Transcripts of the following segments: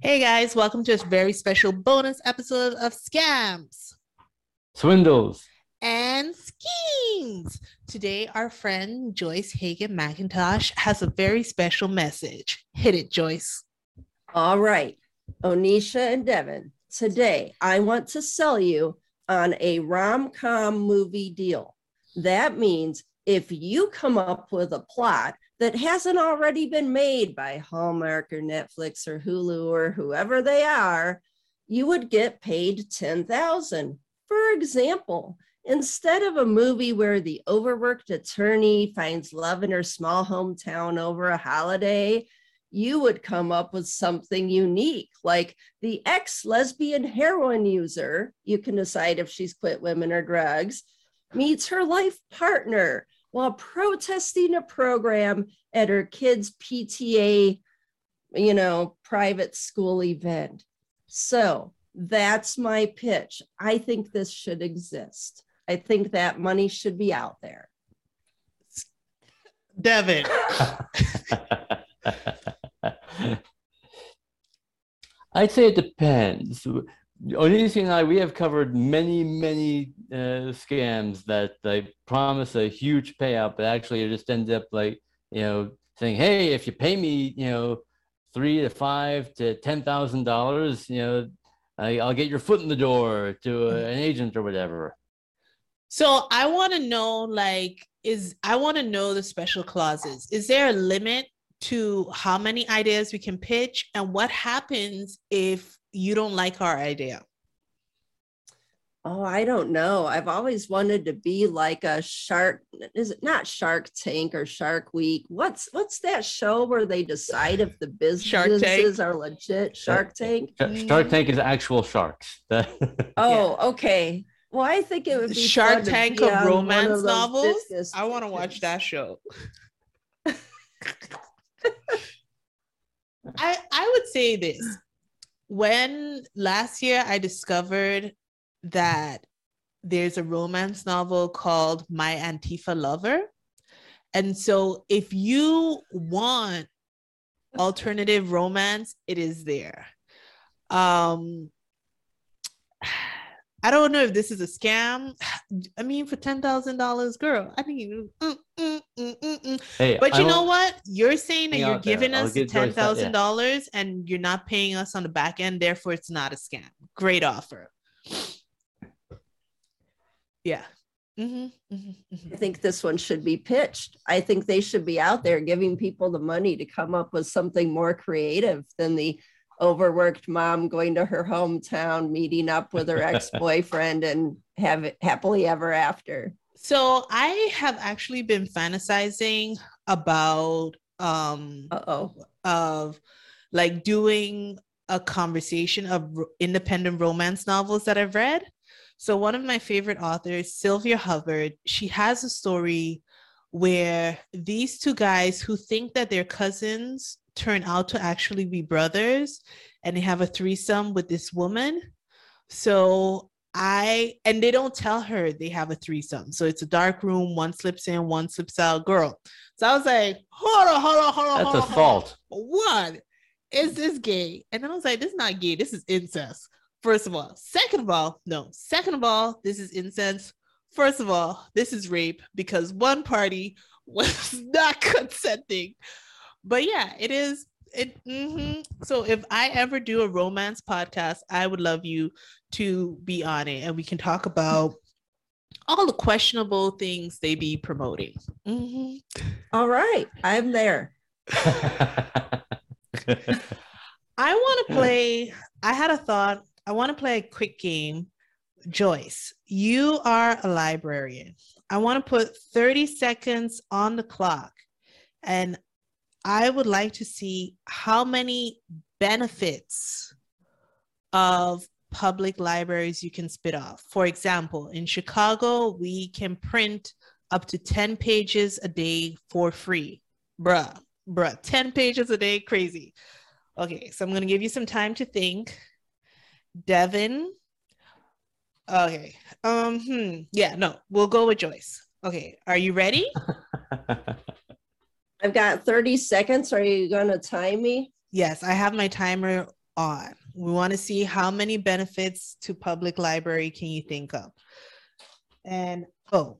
Hey guys, welcome to a very special bonus episode of Scams Swindles. and Schemes. Today, our friend Joyce Hagen McIntosh has a very special message. Hit it, Joyce. All right, Onisha and Devin, today I want to sell you on a rom com movie deal. That means if you come up with a plot that hasn't already been made by Hallmark or Netflix or Hulu or whoever they are, you would get paid 10,000. For example, instead of a movie where the overworked attorney finds love in her small hometown over a holiday, you would come up with something unique, like the ex lesbian heroin user. You can decide if she's quit women or drugs, meets her life partner while protesting a program at her kid's PTA, you know, private school event. So that's my pitch. I think this should exist. I think that money should be out there. Devin. I'd say it depends. Onisha and I, we have covered many, many uh, scams that they promise a huge payout, but actually it just ends up like, you know, saying, hey, if you pay me, you know, three to five to ten thousand dollars, you know, I, I'll get your foot in the door to a, an agent or whatever. So I want to know, like, is I want to know the special clauses. Is there a limit to how many ideas we can pitch, and what happens if you don't like our idea? Oh, I don't know. I've always wanted to be like a shark. Is it not Shark Tank or Shark Week? What's what's that show where they decide if the Shark Tank. businesses are legit? Shark uh, Tank. Uh, shark Tank is actual sharks. Oh, okay. Well, I think it would be Shark fun to Tank be of on romance those novels. I want to watch that show. I I would say this. When last year I discovered that there's a romance novel called My Antifa Lover. And so if you want alternative romance, it is there. Um I don't know if this is a scam. I mean, for ten thousand dollars, girl, I mean, mm, mm, mm, mm, mm. hey, but you know what? You're saying that you're out there. giving us ten thousand yeah. dollars and you're not paying us on the back end, therefore it's not a scam. Great offer. Yeah. Mhm, mhm, mhm. I think this one should be pitched. I think they should be out there giving people the money to come up with something more creative than the overworked mom going to her hometown, meeting up with her ex-boyfriend and have it happily ever after. So I have actually been fantasizing about um Uh-oh. of like doing a conversation of independent romance novels that I've read. So one of my favorite authors, Sylvia Hubbard, she has a story where these two guys who think that they're cousins turn out to actually be brothers and they have a threesome with this woman. So I and they don't tell her they have a threesome. So it's a dark room, one slips in, one slips out, girl. So I was like, hold on, hold on, hold on. That's hold on, hold on. assault. One, this gay? And then I was like, this is not gay. This is incest. First of all. Second of all, no. Second of all, this is incense. First of all, this is rape because one party was not consenting. But yeah, it is. It mhm. so if I ever do a romance podcast, I would love you to be on it and we can talk about all the questionable things they be promoting. Mhm. All right, I'm there. I want to play. I had a thought. I want to play a quick game. Joyce, you are a librarian. I want to put 30 seconds on the clock. And I would like to see how many benefits of public libraries you can spit off. For example, in Chicago, we can print up to 10 pages a day for free. Bruh, bruh, 10 pages a day, crazy. Okay, so I'm going to give you some time to think. Devin. Okay. Um, hmm. Yeah, no, we'll go with Joyce. Okay, are you ready? I've got 30 seconds. Are you going to time me? yes, I have my timer on. We want to see how many benefits to public library can you think of? And oh,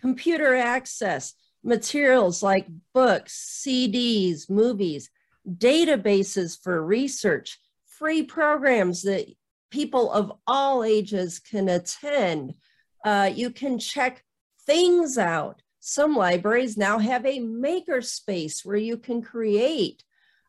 computer access, materials like books, CDs, movies, databases for research, free programs that people of all ages can attend. Uh, you can check things out. Some libraries now have a maker space where you can create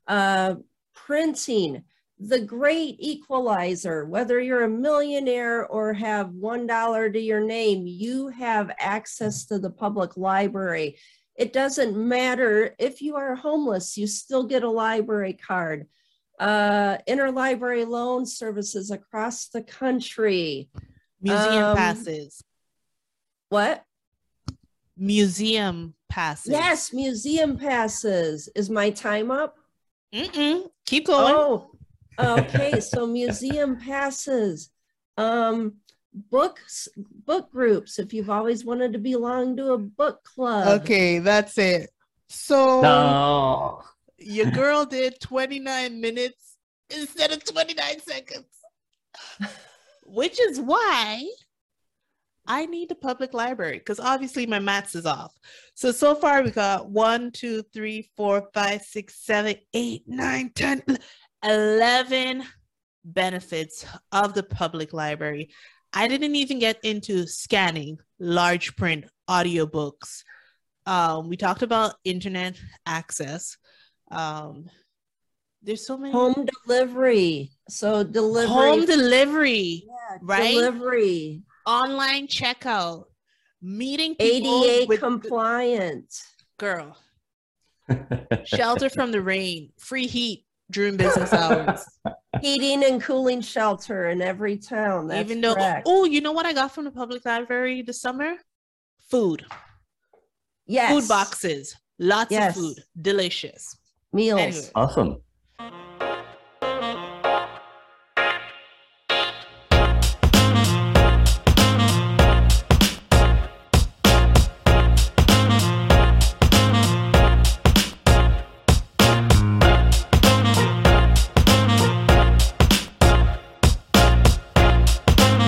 uh, printing, the great equalizer, whether you're a millionaire or have $1 to your name, you have access to the public library. It doesn't matter if you are homeless, you still get a library card. Uh, interlibrary loan services across the country. Museum um, passes. What? Museum passes. Yes, museum passes. Is my time up? Mm-mm. Keep going. Oh, okay. so museum passes, um, books, book groups. If you've always wanted to belong to a book club. Okay, that's it. So no. Your girl did 29 minutes instead of 29 seconds, which is why I need a public library because obviously my maths is off. So, so far we got one, two, three, four, five, six, seven, eight, nine, ten, eleven benefits of the public library. I didn't even get into scanning large print audiobooks. Um, we talked about internet access. Um, there's so many home delivery. So delivery home delivery, yeah, right? Delivery online checkout, meeting people ADA compliant. girl. Shelter from the rain, free heat during business hours. Heating and cooling shelter in every town. That's Even though, correct. oh, you know what I got from the public library this summer? Food. Yes. Food boxes. Lots yes. of food. Delicious. Meals. Anyway. Awesome.